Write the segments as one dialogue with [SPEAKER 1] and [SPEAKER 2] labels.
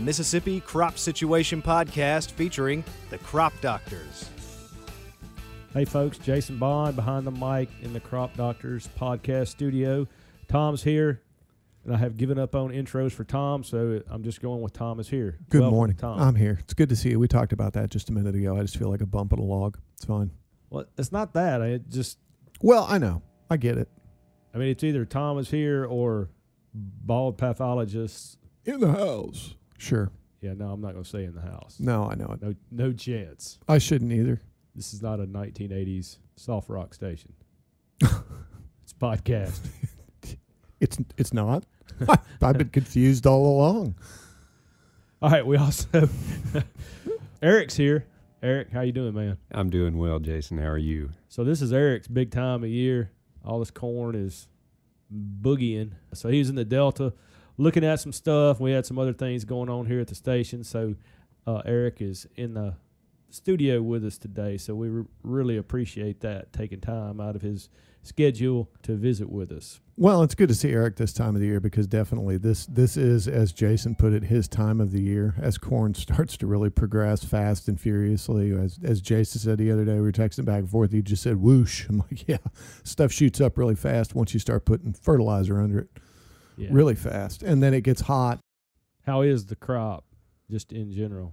[SPEAKER 1] the Mississippi Crop Situation Podcast featuring the Crop Doctors.
[SPEAKER 2] Hey, folks, Jason Bond behind the mic in the Crop Doctors podcast studio. Tom's here, and I have given up on intros for Tom, so I'm just going with Tom is here.
[SPEAKER 3] Good
[SPEAKER 2] Welcome,
[SPEAKER 3] morning.
[SPEAKER 2] Tom.
[SPEAKER 3] I'm here. It's good to see you. We talked about that just a minute ago. I just feel like a bump in a log. It's fine.
[SPEAKER 2] well, it's not that. I just,
[SPEAKER 3] Well, I know. I get it.
[SPEAKER 2] I mean, it's either Tom is here or bald pathologists.
[SPEAKER 3] In the house. Sure.
[SPEAKER 2] Yeah, no, I'm not going to stay in the house.
[SPEAKER 3] No, I know it.
[SPEAKER 2] No, no chance.
[SPEAKER 3] I shouldn't either.
[SPEAKER 2] This is not a 1980s soft rock station. it's podcast.
[SPEAKER 3] It's it's not. I've been confused all along.
[SPEAKER 2] All right, we also have Erick's here. Erick, how you doing, man?
[SPEAKER 4] I'm doing well, Jason. How are you?
[SPEAKER 2] So this is Erick's big time of year. All this corn is boogieing. So he was in the Delta looking at some stuff. We had some other things going on here at the station. So uh, Erick is in the studio with us today. So we re- really appreciate that, taking time out of his schedule to visit with us.
[SPEAKER 3] Well, it's good to see Erick this time of the year because definitely this this is, as Jason put it, his time of the year as corn starts to really progress fast and furiously. As as Jason said the other day, we were texting back and forth. He just said whoosh. I'm like, yeah, stuff shoots up really fast once you start putting fertilizer under it,
[SPEAKER 2] Yeah.
[SPEAKER 3] really fast, and then it gets hot.
[SPEAKER 2] How is the crop, just in general?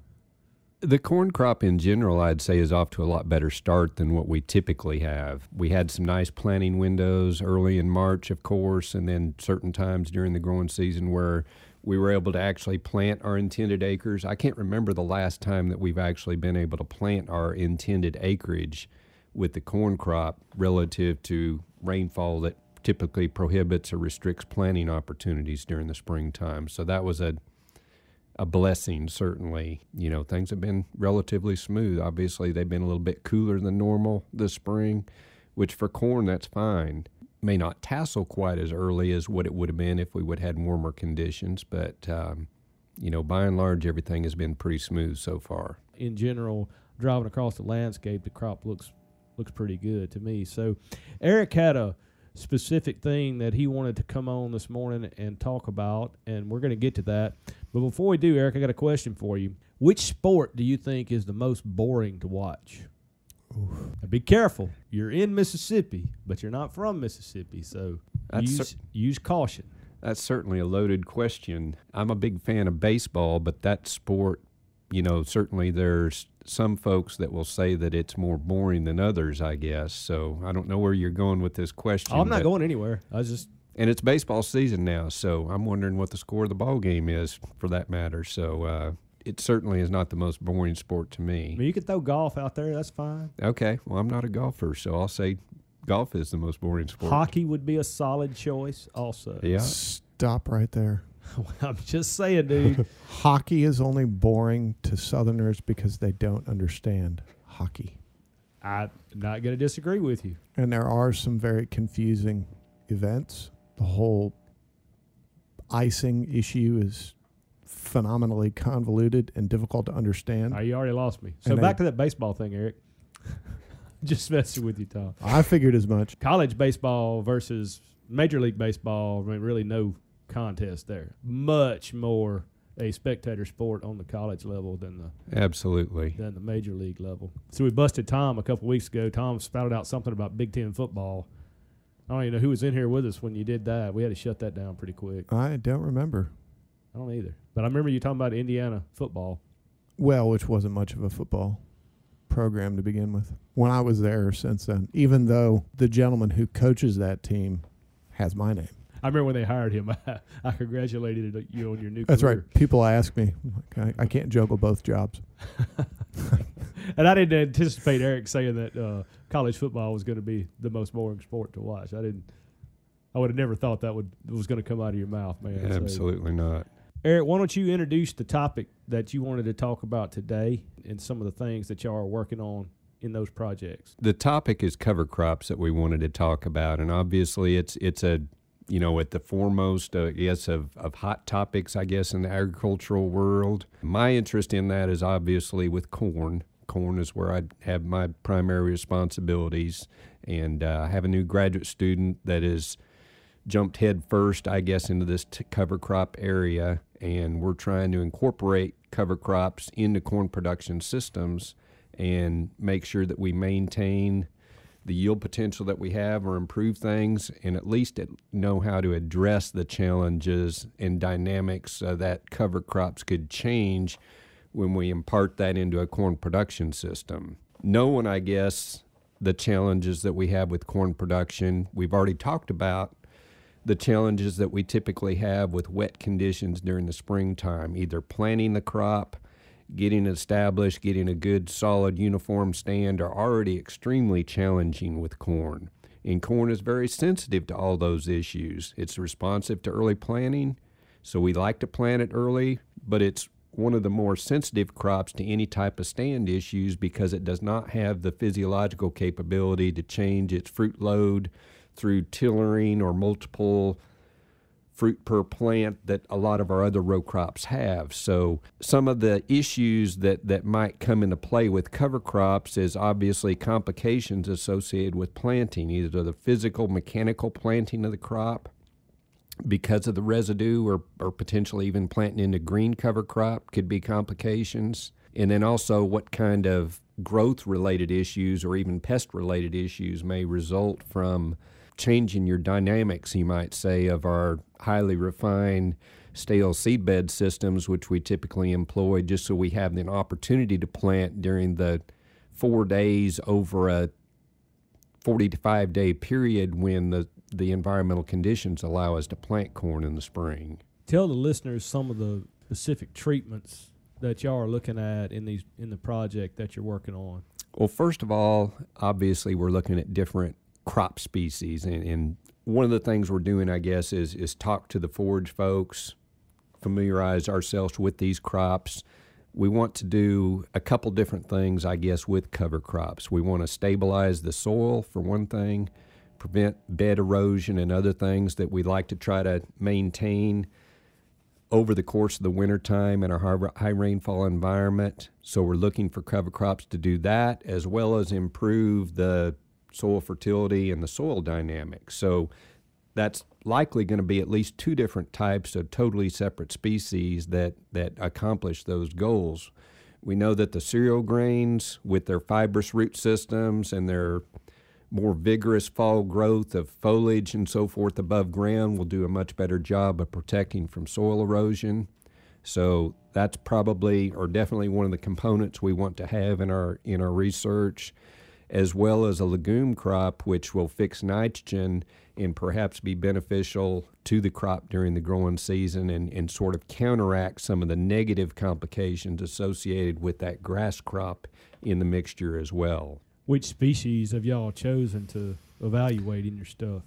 [SPEAKER 4] The corn crop in general, I'd say, is off to a lot better start than what we typically have. We had some nice planting windows early in March, of course, and then certain times during the growing season where we were able to actually plant our intended acres. I can't remember the last time that we've actually been able to plant our intended acreage with the corn crop relative to rainfall that typically prohibits or restricts planting opportunities during the springtime. So that was a a blessing, certainly. You know, things have been relatively smooth. Obviously, they've been a little bit cooler than normal this spring, which for corn, that's fine. May not tassel quite as early as what it would have been if we would have had warmer conditions, but, um, you know, by and large, everything has been pretty smooth so far.
[SPEAKER 2] in general, driving across the landscape, the crop looks looks pretty good to me. So, Erick had a specific thing that he wanted to come on this morning and talk about, and we're going to get to that. But before we do, Erick, I got a question for you. Which sport do you think is the most boring to watch? Now be careful. You're in Mississippi, but you're not from Mississippi, so use use caution.
[SPEAKER 4] That's certainly a loaded question. I'm a big fan of baseball, but that sport, you know, certainly there's some folks that will say that it's more boring than others, I guess. So I don't know where you're going with this question.
[SPEAKER 2] Oh, I'm not
[SPEAKER 4] but-
[SPEAKER 2] going anywhere. I just
[SPEAKER 4] and it's baseball season now, so I'm wondering what the score of the ball game is for that matter. So uh, it certainly is not the most boring sport to
[SPEAKER 2] I
[SPEAKER 4] me.
[SPEAKER 2] mean, you can throw golf out there. That's fine.
[SPEAKER 4] Okay, well I'm not a golfer, so I'll say golf is the most boring sport.
[SPEAKER 2] Hockey would be a solid choice, also.
[SPEAKER 4] Yeah,
[SPEAKER 3] Stop right there.
[SPEAKER 2] I'm just saying, dude.
[SPEAKER 3] Hockey is only boring to Southerners because they don't understand hockey.
[SPEAKER 2] I'm not going to disagree with you.
[SPEAKER 3] And there are some very confusing events. The whole icing issue is phenomenally convoluted and difficult to understand.
[SPEAKER 2] Oh, you already lost me. So
[SPEAKER 3] And
[SPEAKER 2] back to that baseball thing, Erick. just messing with you, Tom.
[SPEAKER 3] I figured as much.
[SPEAKER 2] College baseball versus Major League Baseball. I mean, really no contest there. Much more a spectator sport on the college level than the
[SPEAKER 4] absolutely.
[SPEAKER 2] than the major league level. So we busted Tom a couple weeks ago. Tom spouted out something about Big Ten football. I don't even know who was in here with us when you did that. We had to shut that down pretty quick.
[SPEAKER 3] I don't remember.
[SPEAKER 2] I don't either. But I remember you talking about Indiana football.
[SPEAKER 3] Well, which wasn't much of a football program to begin with. When I was there since then, even though the gentleman who coaches that team has my name.
[SPEAKER 2] I remember when they hired him. I congratulated you on your new
[SPEAKER 3] That's
[SPEAKER 2] career.
[SPEAKER 3] right. People ask me, I, I can't juggle both jobs.
[SPEAKER 2] And I didn't anticipate Erick saying that uh, college football was going to be the most boring sport to watch. I didn't. I would have never thought that would was going to come out of your mouth, man. So-
[SPEAKER 4] Absolutely not.
[SPEAKER 2] Erick, why don't you introduce the topic that you wanted to talk about today and some of the things that y'all are working on in those projects?
[SPEAKER 4] The topic is cover crops that we wanted to talk about, and obviously it's it's a you know at the foremost, uh, yes, of of hot topics, I guess, in the agricultural world. My interest in that is obviously with corn. Corn is where I have my primary responsibilities, and uh, I have a new graduate student that has jumped head first, I guess, into this t- cover crop area, and we're trying to incorporate cover crops into corn production systems and make sure that we maintain the yield potential that we have or improve things and at least know how to address the challenges and dynamics uh, that cover crops could change when we impart that into a corn production system. Knowing, I guess, the challenges that we have with corn production, we've already talked about the challenges that we typically have with wet conditions during the springtime, either planting the crop, getting established, getting a good, solid, uniform stand are already extremely challenging with corn. And corn is very sensitive to all those issues. It's responsive to early planting, so we like to plant it early, but it's one of the more sensitive crops to any type of stand issues because it does not have the physiological capability to change its fruit load through tillering or multiple fruit per plant that a lot of our other row crops have. So some of the issues that, that might come into play with cover crops is obviously complications associated with planting, either the physical, mechanical planting of the crop because of the residue or, or potentially even planting into green cover crop could be complications. And then also what kind of growth related issues or even pest related issues may result from changing your dynamics, you might say, of our highly refined stale seedbed systems, which we typically employ just so we have an opportunity to plant during the four days over a 40 to 5 day period when the, the environmental conditions allow us to plant corn in the spring.
[SPEAKER 2] Tell the listeners some of the specific treatments that y'all are looking at in these in the project that you're working on.
[SPEAKER 4] Well, first of all, obviously we're looking at different crop species. And, and one of the things we're doing, I guess, is is talk to the forage folks, familiarize ourselves with these crops. We want to do a couple different things, I guess, with cover crops. We want to stabilize the soil for one thing, prevent bed erosion and other things that we like to try to maintain over the course of the wintertime in our high rainfall environment. So we're looking for cover crops to do that as well as improve the soil fertility and the soil dynamics. So that's likely going to be at least two different types of totally separate species that, that accomplish those goals. We know that the cereal grains, with their fibrous root systems and their more vigorous fall growth of foliage and so forth above ground, will do a much better job of protecting from soil erosion. So that's probably or definitely one of the components we want to have in our in our research as well as a legume crop which will fix nitrogen and perhaps be beneficial to the crop during the growing season and, and sort of counteract some of the negative complications associated with that grass crop in the mixture as well.
[SPEAKER 2] Which species have y'all chosen to evaluate in your stuff?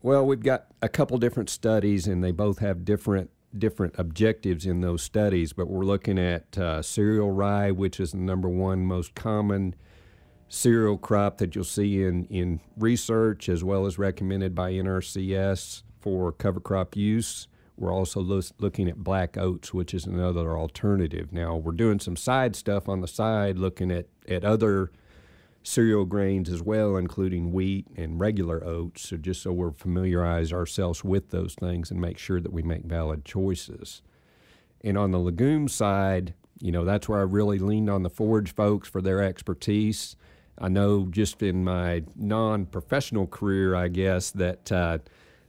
[SPEAKER 4] Well, we've got a couple different studies, and they both have different different objectives in those studies. But we're looking at uh, cereal rye, which is the number one most common cereal crop that you'll see in, in research as well as recommended by NRCS for cover crop use. We're also lo- looking at black oats, which is another alternative. Now, we're doing some side stuff on the side, looking at, at other cereal grains as well, including wheat and regular oats. So, just so we're familiarize ourselves with those things and make sure that we make valid choices. And on the legume side, you know, that's where I really leaned on the forage folks for their expertise. I know just in my non professional career, I guess, that uh,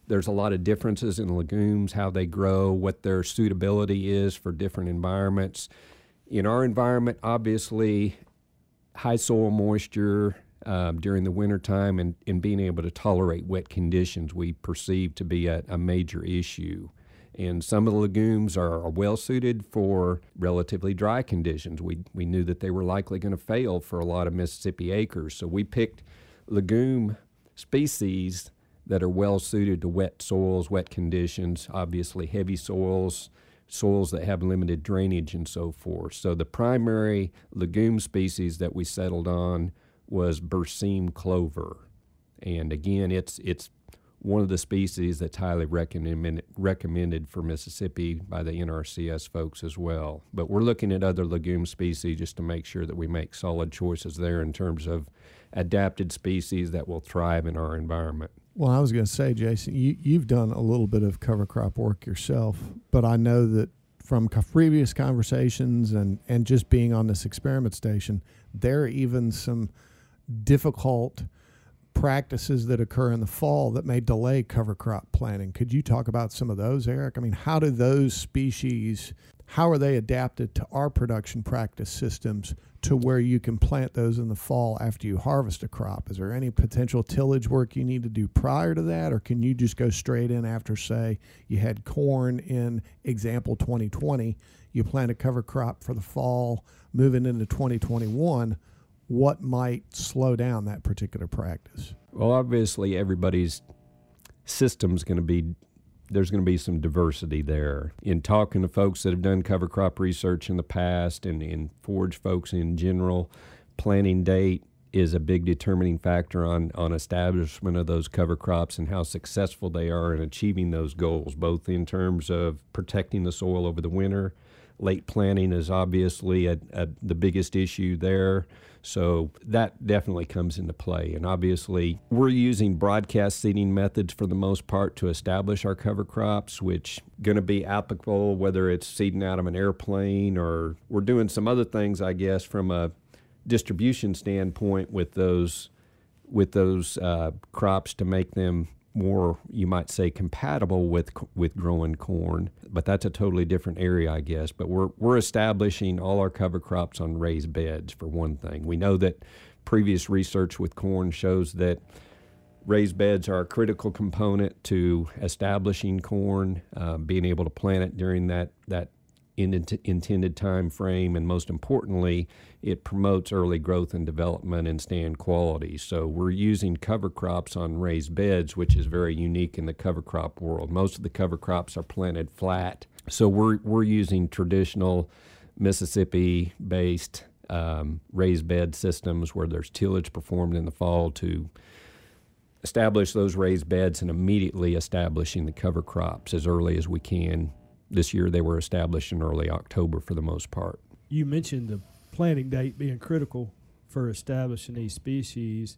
[SPEAKER 4] there's a lot of differences in legumes, how they grow, what their suitability is for different environments. In our environment, obviously, high soil moisture um, during the wintertime and, and being able to tolerate wet conditions we perceive to be a, a major issue. And some of the legumes are, are well suited for relatively dry conditions. We, we knew that they were likely going to fail for a lot of Mississippi acres. So we picked legume species that are well suited to wet soils, wet conditions, obviously heavy soils, soils that have limited drainage, and so forth. So the primary legume species that we settled on was Berseem clover. And again, it's, it's one of the species that's highly recommended recommended for Mississippi by the NRCS folks as well. But we're looking at other legume species just to make sure that we make solid choices there in terms of adapted species that will thrive in our environment.
[SPEAKER 3] Well, I was going to say, Jason, you, you've done a little bit of cover crop work yourself, but I know that from previous conversations and, and just being on this experiment station, there are even some difficult practices that occur in the fall that may delay cover crop planting. Could you talk about some of those, Erick? I mean, how do those species, how are they adapted to our production practice systems to where you can plant those in the fall after you harvest a crop? Is there any potential tillage work you need to do prior to that, or can you just go straight in after, say, you had corn in example 2020, you plant a cover crop for the fall, moving into 2021? What might slow down that particular practice?
[SPEAKER 4] Well, obviously, everybody's system's going to be there's going to be some diversity there. In talking to folks that have done cover crop research in the past and in forage folks in general, planting date is a big determining factor on, on establishment of those cover crops and how successful they are in achieving those goals, both in terms of protecting the soil over the winter. Late planting is obviously a, a, the biggest issue there. So that definitely comes into play. And obviously, we're using broadcast seeding methods for the most part to establish our cover crops, which going to be applicable whether it's seeding out of an airplane or we're doing some other things, I guess, from a distribution standpoint with those with those uh, crops to make them more, you might say, compatible with with growing corn. But that's a totally different area, I guess. But we're we're establishing all our cover crops on raised beds for one thing. We know that previous research with corn shows that raised beds are a critical component to establishing corn, uh, being able to plant it during that that in intended time frame, and most importantly, it promotes early growth and development and stand quality. So we're using cover crops on raised beds, which is very unique in the cover crop world. Most of the cover crops are planted flat, so we're we're using traditional Mississippi-based um, raised bed systems where there's tillage performed in the fall to establish those raised beds and immediately establishing the cover crops as early as we can this year they were established in early October for the most part.
[SPEAKER 2] You mentioned the planting date being critical for establishing these species.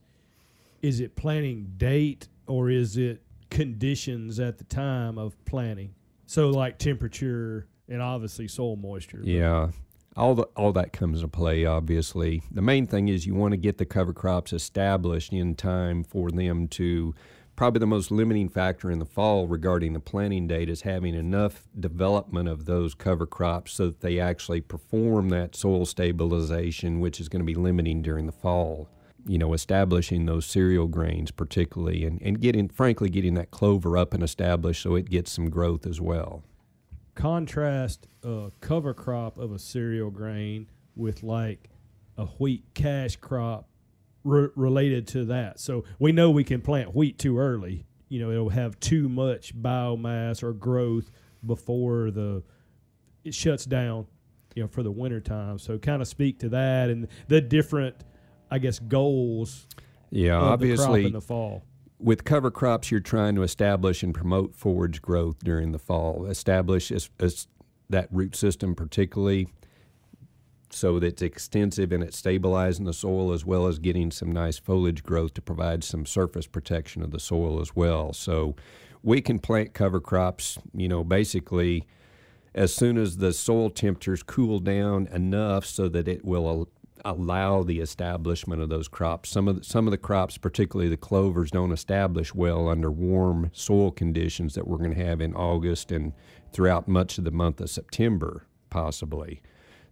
[SPEAKER 2] Is it planting date or is it conditions at the time of planting? So like temperature and obviously soil moisture.
[SPEAKER 4] Yeah. All the, all that comes into play obviously. The main thing is you want to get the cover crops established in time for them to probably the most limiting factor in the fall regarding the planting date is having enough development of those cover crops so that they actually perform that soil stabilization, which is going to be limiting during the fall. You know, establishing those cereal grains particularly and, and getting, frankly, getting that clover up and established so it gets some growth as well.
[SPEAKER 2] Contrast a cover crop of a cereal grain with like a wheat cash crop re- related to that. So we know we can plant wheat too early. You know, it'll have too much biomass or growth before the it shuts down. You know, for the winter time. So kind of speak to that and the different, I guess, goals.
[SPEAKER 4] Yeah, obviously
[SPEAKER 2] in the fall
[SPEAKER 4] with cover crops, you're trying to establish and promote forage growth during the fall. Establish as, as that root system, particularly so it's extensive and it's stabilizing the soil as well as getting some nice foliage growth to provide some surface protection of the soil as well. So we can plant cover crops, you know, basically as soon as the soil temperatures cool down enough so that it will allow the establishment of those crops. Some of the, some of the crops, particularly the clovers, don't establish well under warm soil conditions that we're going to have in August and throughout much of the month of September, possibly.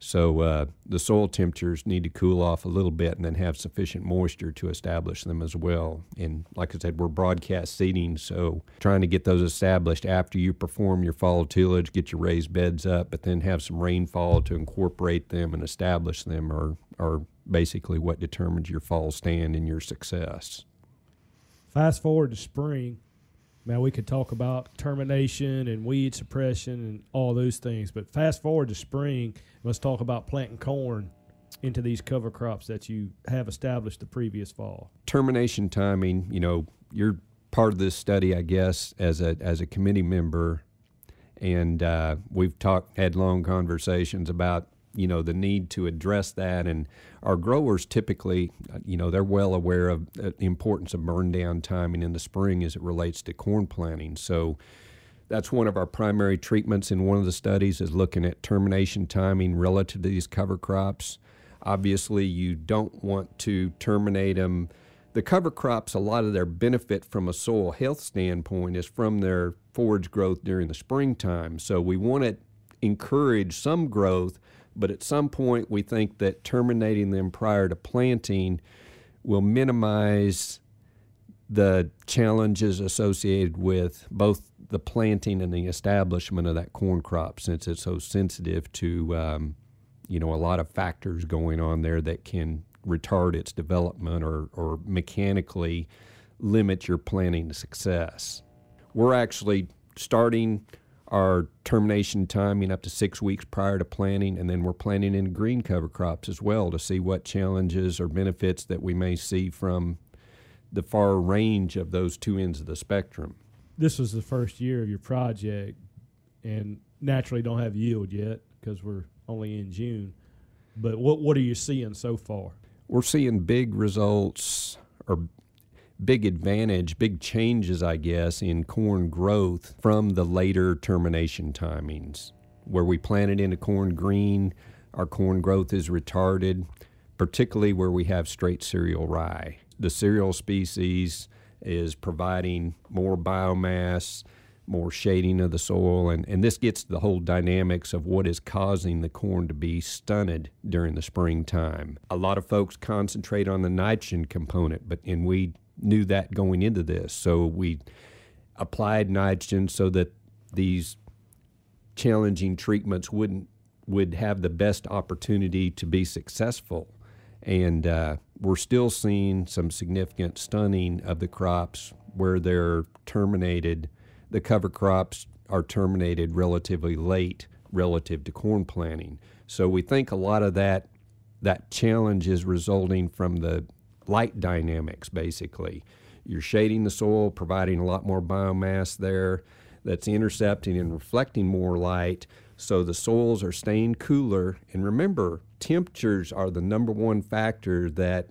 [SPEAKER 4] So uh, the soil temperatures need to cool off a little bit and then have sufficient moisture to establish them as well. And like I said, we're broadcast seeding, so trying to get those established after you perform your fall tillage, get your raised beds up, but then have some rainfall to incorporate them and establish them are, are basically what determines your fall stand and your success.
[SPEAKER 2] Fast forward to spring, Man, we could talk about termination and weed suppression and all those things, but fast forward to spring, let's talk about planting corn into these cover crops that you have established the previous fall.
[SPEAKER 4] Termination timing, you know, you're part of this study, I guess, as a as a committee member, and uh, we've talked had long conversations about you know the need to address that. And our growers typically uh, you know they're well aware of uh, the importance of burn down timing in the spring as it relates to corn planting. So that's one of our primary treatments in one of the studies is looking at termination timing relative to these cover crops. Obviously you don't want to terminate them the cover crops a lot of their benefit from a soil health standpoint is from their forage growth during the springtime. So we want to encourage some growth but at some point, we think that terminating them prior to planting will minimize the challenges associated with both the planting and the establishment of that corn crop since it's so sensitive to um, you know a lot of factors going on there that can retard its development or, or mechanically limit your planting success. We're actually starting our termination timing up to six weeks prior to planting, and then we're planting in green cover crops as well to see what challenges or benefits that we may see from the far range of those two ends of the spectrum.
[SPEAKER 2] This was the first year of your project, and naturally don't have yield yet because we're only in June. But what what are you seeing so far?
[SPEAKER 4] We're seeing big results or big advantage, big changes, I guess, in corn growth from the later termination timings. Where we planted into corn green, our corn growth is retarded, particularly where we have straight cereal rye. The cereal species is providing more biomass, more shading of the soil, and, and this gets the whole dynamics of what is causing the corn to be stunted during the springtime. A lot of folks concentrate on the nitrogen component, but and we knew that going into this. So we applied nitrogen so that these challenging treatments wouldn't would have the best opportunity to be successful. And uh, we're still seeing some significant stunning of the crops where they're terminated. The cover crops are terminated relatively late relative to corn planting. So we think a lot of that that challenge is resulting from the light dynamics, basically. You're shading the soil, providing a lot more biomass there that's intercepting and reflecting more light, so the soils are staying cooler. And remember, temperatures are the number one factor that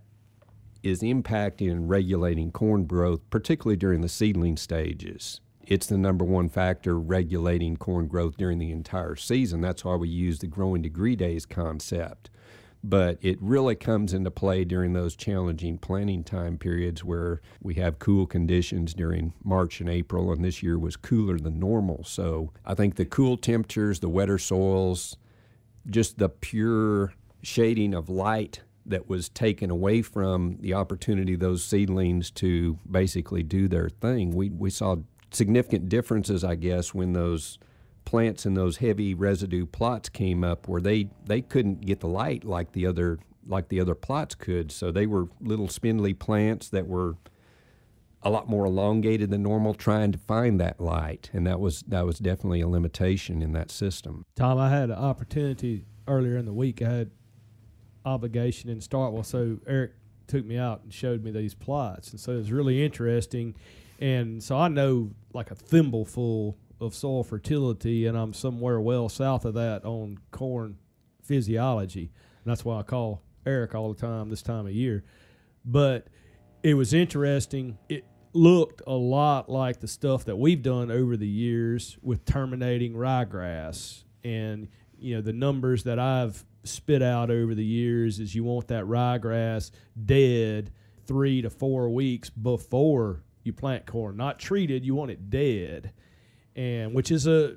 [SPEAKER 4] is impacting and regulating corn growth, particularly during the seedling stages. It's the number one factor regulating corn growth during the entire season. That's why we use the growing degree days concept but it really comes into play during those challenging planting time periods where we have cool conditions during March and April, and this year was cooler than normal. So I think the cool temperatures, the wetter soils, just the pure shading of light that was taken away from the opportunity those seedlings to basically do their thing. We, we saw significant differences, I guess, when those plants in those heavy residue plots came up where they, they couldn't get the light like the other like the other plots could. So they were little spindly plants that were a lot more elongated than normal trying to find that light and that was that was definitely a limitation in that system.
[SPEAKER 2] Tom, I had an opportunity earlier in the week. I had obligation in Starkville, so Erick took me out and showed me these plots, and so it was really interesting. And so I know like a thimbleful of soil fertility, and I'm somewhere well south of that on corn physiology. And that's why I call Erick all the time this time of year. But it was interesting. It looked a lot like the stuff that we've done over the years with terminating ryegrass. And, you know, the numbers that I've spit out over the years is you want that ryegrass dead three to four weeks before you plant corn, not treated, you want it dead and which is a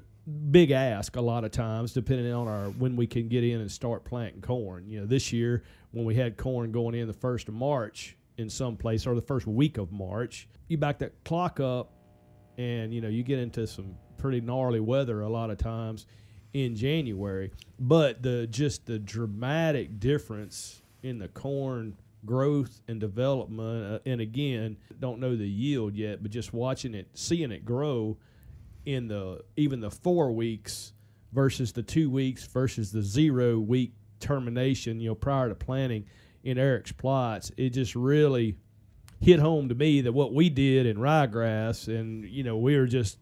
[SPEAKER 2] big ask a lot of times depending on our when we can get in and start planting corn. You know this year when we had corn going in the first of march in some place or the first week of march you back that clock up and you know you get into some pretty gnarly weather a lot of times in january. But the just the dramatic difference in the corn growth and development uh, and again don't know the yield yet but just watching it seeing it grow in the even the four weeks versus the two weeks versus the zero week termination, you know, prior to planting in Erick's plots, it just really hit home to me that what we did in ryegrass, and you know, we were just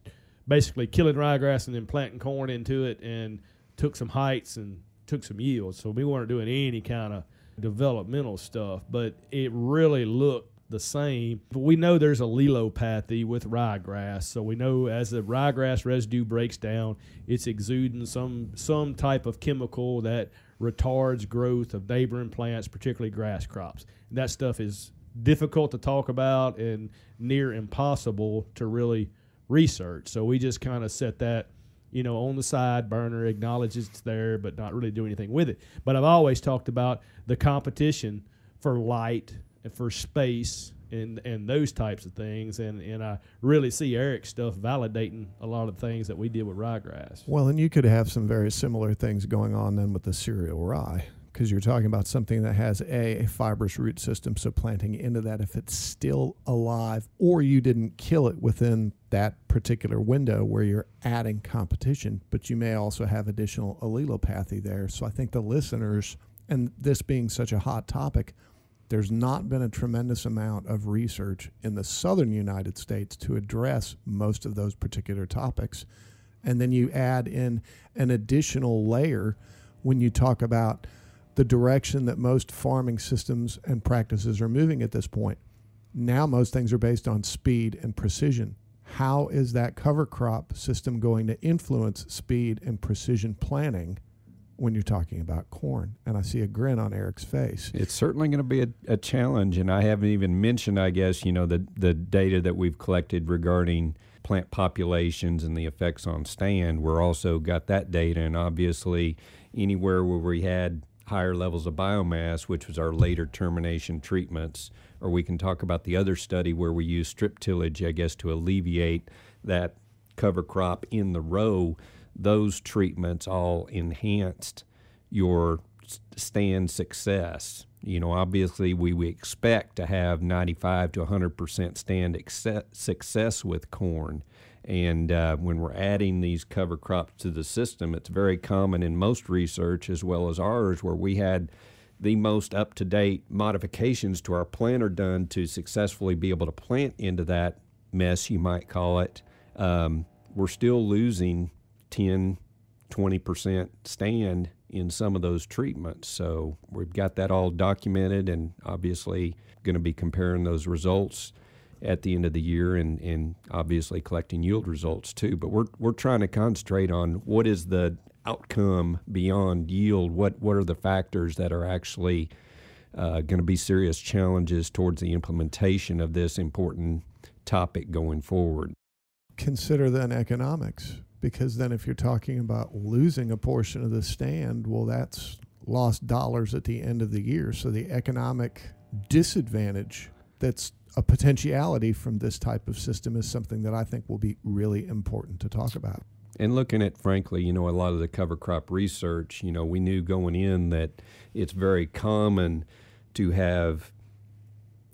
[SPEAKER 2] basically killing ryegrass and then planting corn into it, and took some heights and took some yields. So we weren't doing any kind of developmental stuff, but it really looked the same. But we know there's allelopathy with ryegrass, so we know as the ryegrass residue breaks down, it's exuding some some type of chemical that retards growth of neighboring plants, particularly grass crops. And that stuff is difficult to talk about and near impossible to really research. So we just kind of set that, you know, on the side burner, acknowledge it's there, but not really do anything with it. But I've always talked about the competition for light for space and and those types of things. And and I really see Erick's stuff validating a lot of things that we did with ryegrass.
[SPEAKER 3] Well, and you could have some very similar things going on then with the cereal rye because you're talking about something that has a, a fibrous root system. So planting into that, if it's still alive, or you didn't kill it within that particular window where you're adding competition, but you may also have additional allelopathy there. So I think the listeners, and this being such a hot topic, there's not been a tremendous amount of research in the southern United States to address most of those particular topics. And then you add in an additional layer when you talk about the direction that most farming systems and practices are moving at this point. Now, most things are based on speed and precision. How is that cover crop system going to influence speed and precision planning when you're talking about corn? And I see a grin on Erick's face.
[SPEAKER 4] It's certainly going to be a, a challenge, and I haven't even mentioned, I guess, you know, the the data that we've collected regarding plant populations and the effects on stand. We're also got that data, and obviously, anywhere where we had higher levels of biomass, which was our later termination treatments, or we can talk about the other study where we use strip tillage, I guess, to alleviate that cover crop in the row. Those treatments all enhanced your stand success. You know, obviously, we, we expect to have 95 to 100% stand success with corn. And uh, when we're adding these cover crops to the system, it's very common in most research as well as ours, where we had the most up to date modifications to our planter done to successfully be able to plant into that mess, you might call it. Um, we're still losing 10, 20% stand in some of those treatments. So we've got that all documented and obviously going to be comparing those results at the end of the year and, and obviously collecting yield results too. But we're, we're trying to concentrate on what is the outcome beyond yield. What, what are the factors that are actually uh, going to be serious challenges towards the implementation of this important topic going forward?
[SPEAKER 3] Consider then economics, because then if you're talking about losing a portion of the stand, well, that's lost dollars at the end of the year. So the economic disadvantage that's a potentiality from this type of system is something that I think will be really important to talk about.
[SPEAKER 4] And looking at, frankly, you know, a lot of the cover crop research, you know, we knew going in that it's very common to have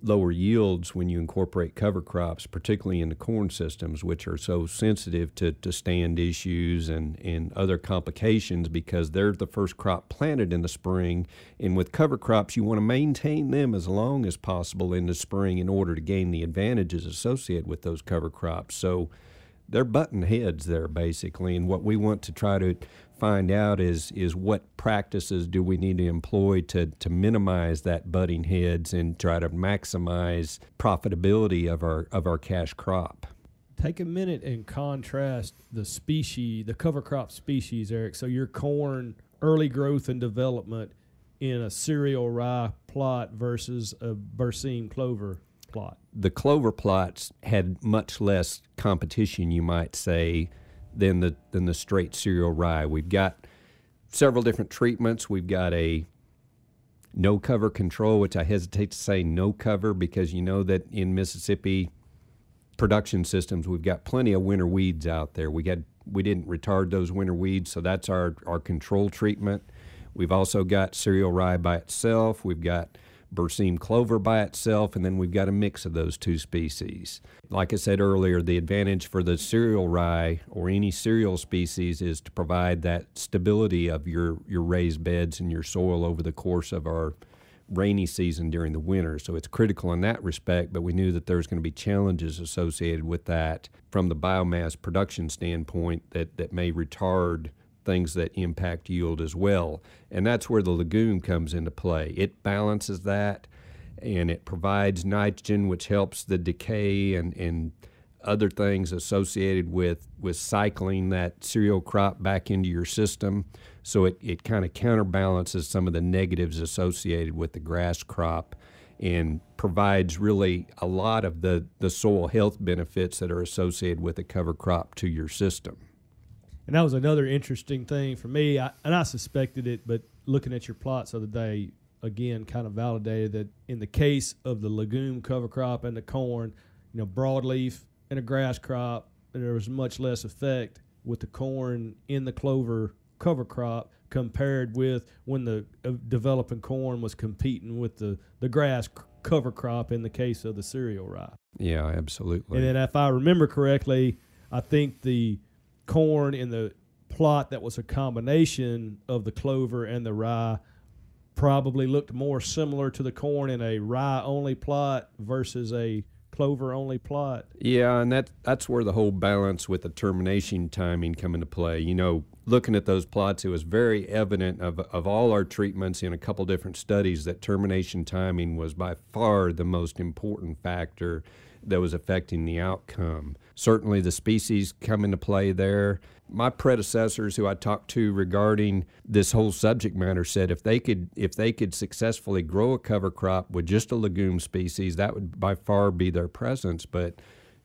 [SPEAKER 4] lower yields when you incorporate cover crops, particularly in the corn systems, which are so sensitive to, to stand issues and, and other complications because they're the first crop planted in the spring. And with cover crops, you want to maintain them as long as possible in the spring in order to gain the advantages associated with those cover crops. So they're button heads there basically. And what we want to try to find out is is what practices do we need to employ to to minimize that butting heads and try to maximize profitability of our of our cash crop.
[SPEAKER 2] Take a minute and contrast the species, the cover crop species, Erick. So your corn early growth and development in a cereal rye plot versus a Berseem clover plot.
[SPEAKER 4] The clover plots had much less competition, you might say, than the than the straight cereal rye. We've got several different treatments. We've got a no cover control, which I hesitate to say no cover because you know that in Mississippi production systems we've got plenty of winter weeds out there. We got we didn't retard those winter weeds, so that's our our control treatment. We've also got cereal rye by itself. We've got Berseem clover by itself, and then we've got a mix of those two species. Like I said earlier, the advantage for the cereal rye or any cereal species is to provide that stability of your, your raised beds and your soil over the course of our rainy season during the winter. So it's critical in that respect, but we knew that there was going to be challenges associated with that from the biomass production standpoint that, that may retard things that impact yield as well. And that's where the legume comes into play. It balances that and it provides nitrogen, which helps the decay and, and other things associated with, with cycling that cereal crop back into your system. So it, it kind of counterbalances some of the negatives associated with the grass crop and provides really a lot of the, the soil health benefits that are associated with a cover crop to your system.
[SPEAKER 2] And that was another interesting thing for me. I, and I suspected it, but looking at your plots the other day, again, kind of validated that in the case of the legume cover crop and the corn, you know, broadleaf and a grass crop, there was much less effect with the corn in the clover cover crop compared with when the uh, developing corn was competing with the, the grass c- cover crop in the case of the cereal rye.
[SPEAKER 4] Yeah, absolutely.
[SPEAKER 2] And then if I remember correctly, I think the corn in the plot that was a combination of the clover and the rye probably looked more similar to the corn in a rye only plot versus a clover only plot.
[SPEAKER 4] Yeah, and that that's where the whole balance with the termination timing come into play. You know, looking at those plots, it was very evident of of all our treatments in a couple different studies that termination timing was by far the most important factor that was affecting the outcome. Certainly, the species come into play there. My predecessors, who I talked to regarding this whole subject matter, said if they could if they could successfully grow a cover crop with just a legume species, that would by far be their presence. But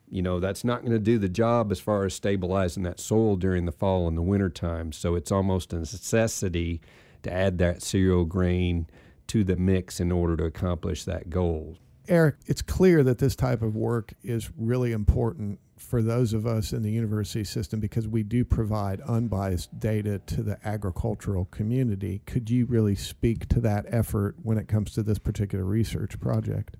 [SPEAKER 4] you know that's not going to do the job as far as stabilizing that soil during the fall and the winter time. So it's almost a necessity to add that cereal grain to the mix in order to accomplish that goal.
[SPEAKER 3] Erick, it's clear that this type of work is really important for those of us in the university system because we do provide unbiased data to the agricultural community. Could you really speak to that effort when it comes to this particular research project?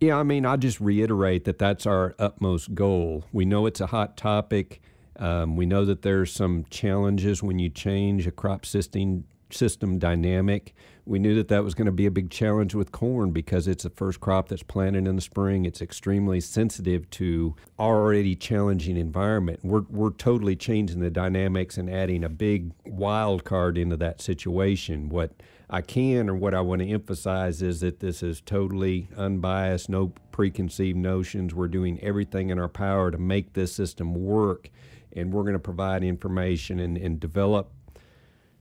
[SPEAKER 4] Yeah, I mean, I'll just reiterate that that's our utmost goal. We know it's a hot topic. Um, we know that there's some challenges when you change a crop system system dynamic. We knew that that was going to be a big challenge with corn because it's the first crop that's planted in the spring. It's extremely sensitive to already challenging environment. We're, we're totally changing the dynamics and adding a big wild card into that situation. What I can or what I want to emphasize is that this is totally unbiased, no preconceived notions. We're doing everything in our power to make this system work, and we're going to provide information and, and develop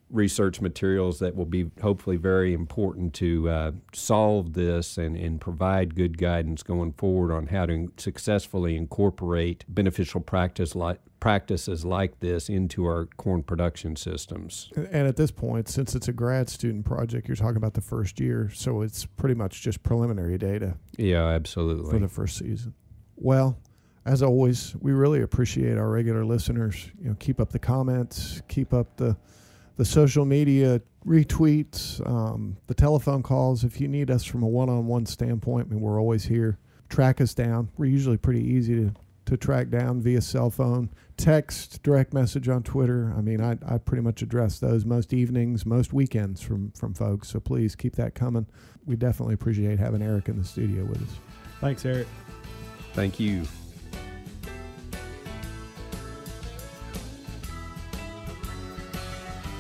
[SPEAKER 4] research materials that will be hopefully very important to uh, solve this and, and provide good guidance going forward on how to successfully incorporate beneficial practice like practices like this into our corn production systems.
[SPEAKER 3] And at this point, since it's a grad student project, you're talking about the first year, so it's pretty much just preliminary data.
[SPEAKER 4] Yeah, absolutely.
[SPEAKER 3] For the first season. Well, as always, we really appreciate our regular listeners. You know, keep up the comments, keep up the the social media retweets, um, the telephone calls. If you need us from a one on one standpoint, I mean, we're always here. Track us down. We're usually pretty easy to, to track down via cell phone, text, direct message on Twitter. I mean, I, I pretty much address those most evenings, most weekends from, from folks. So please keep that coming. We definitely appreciate having Erick in the studio with us.
[SPEAKER 2] Thanks, Erick.
[SPEAKER 4] Thank you.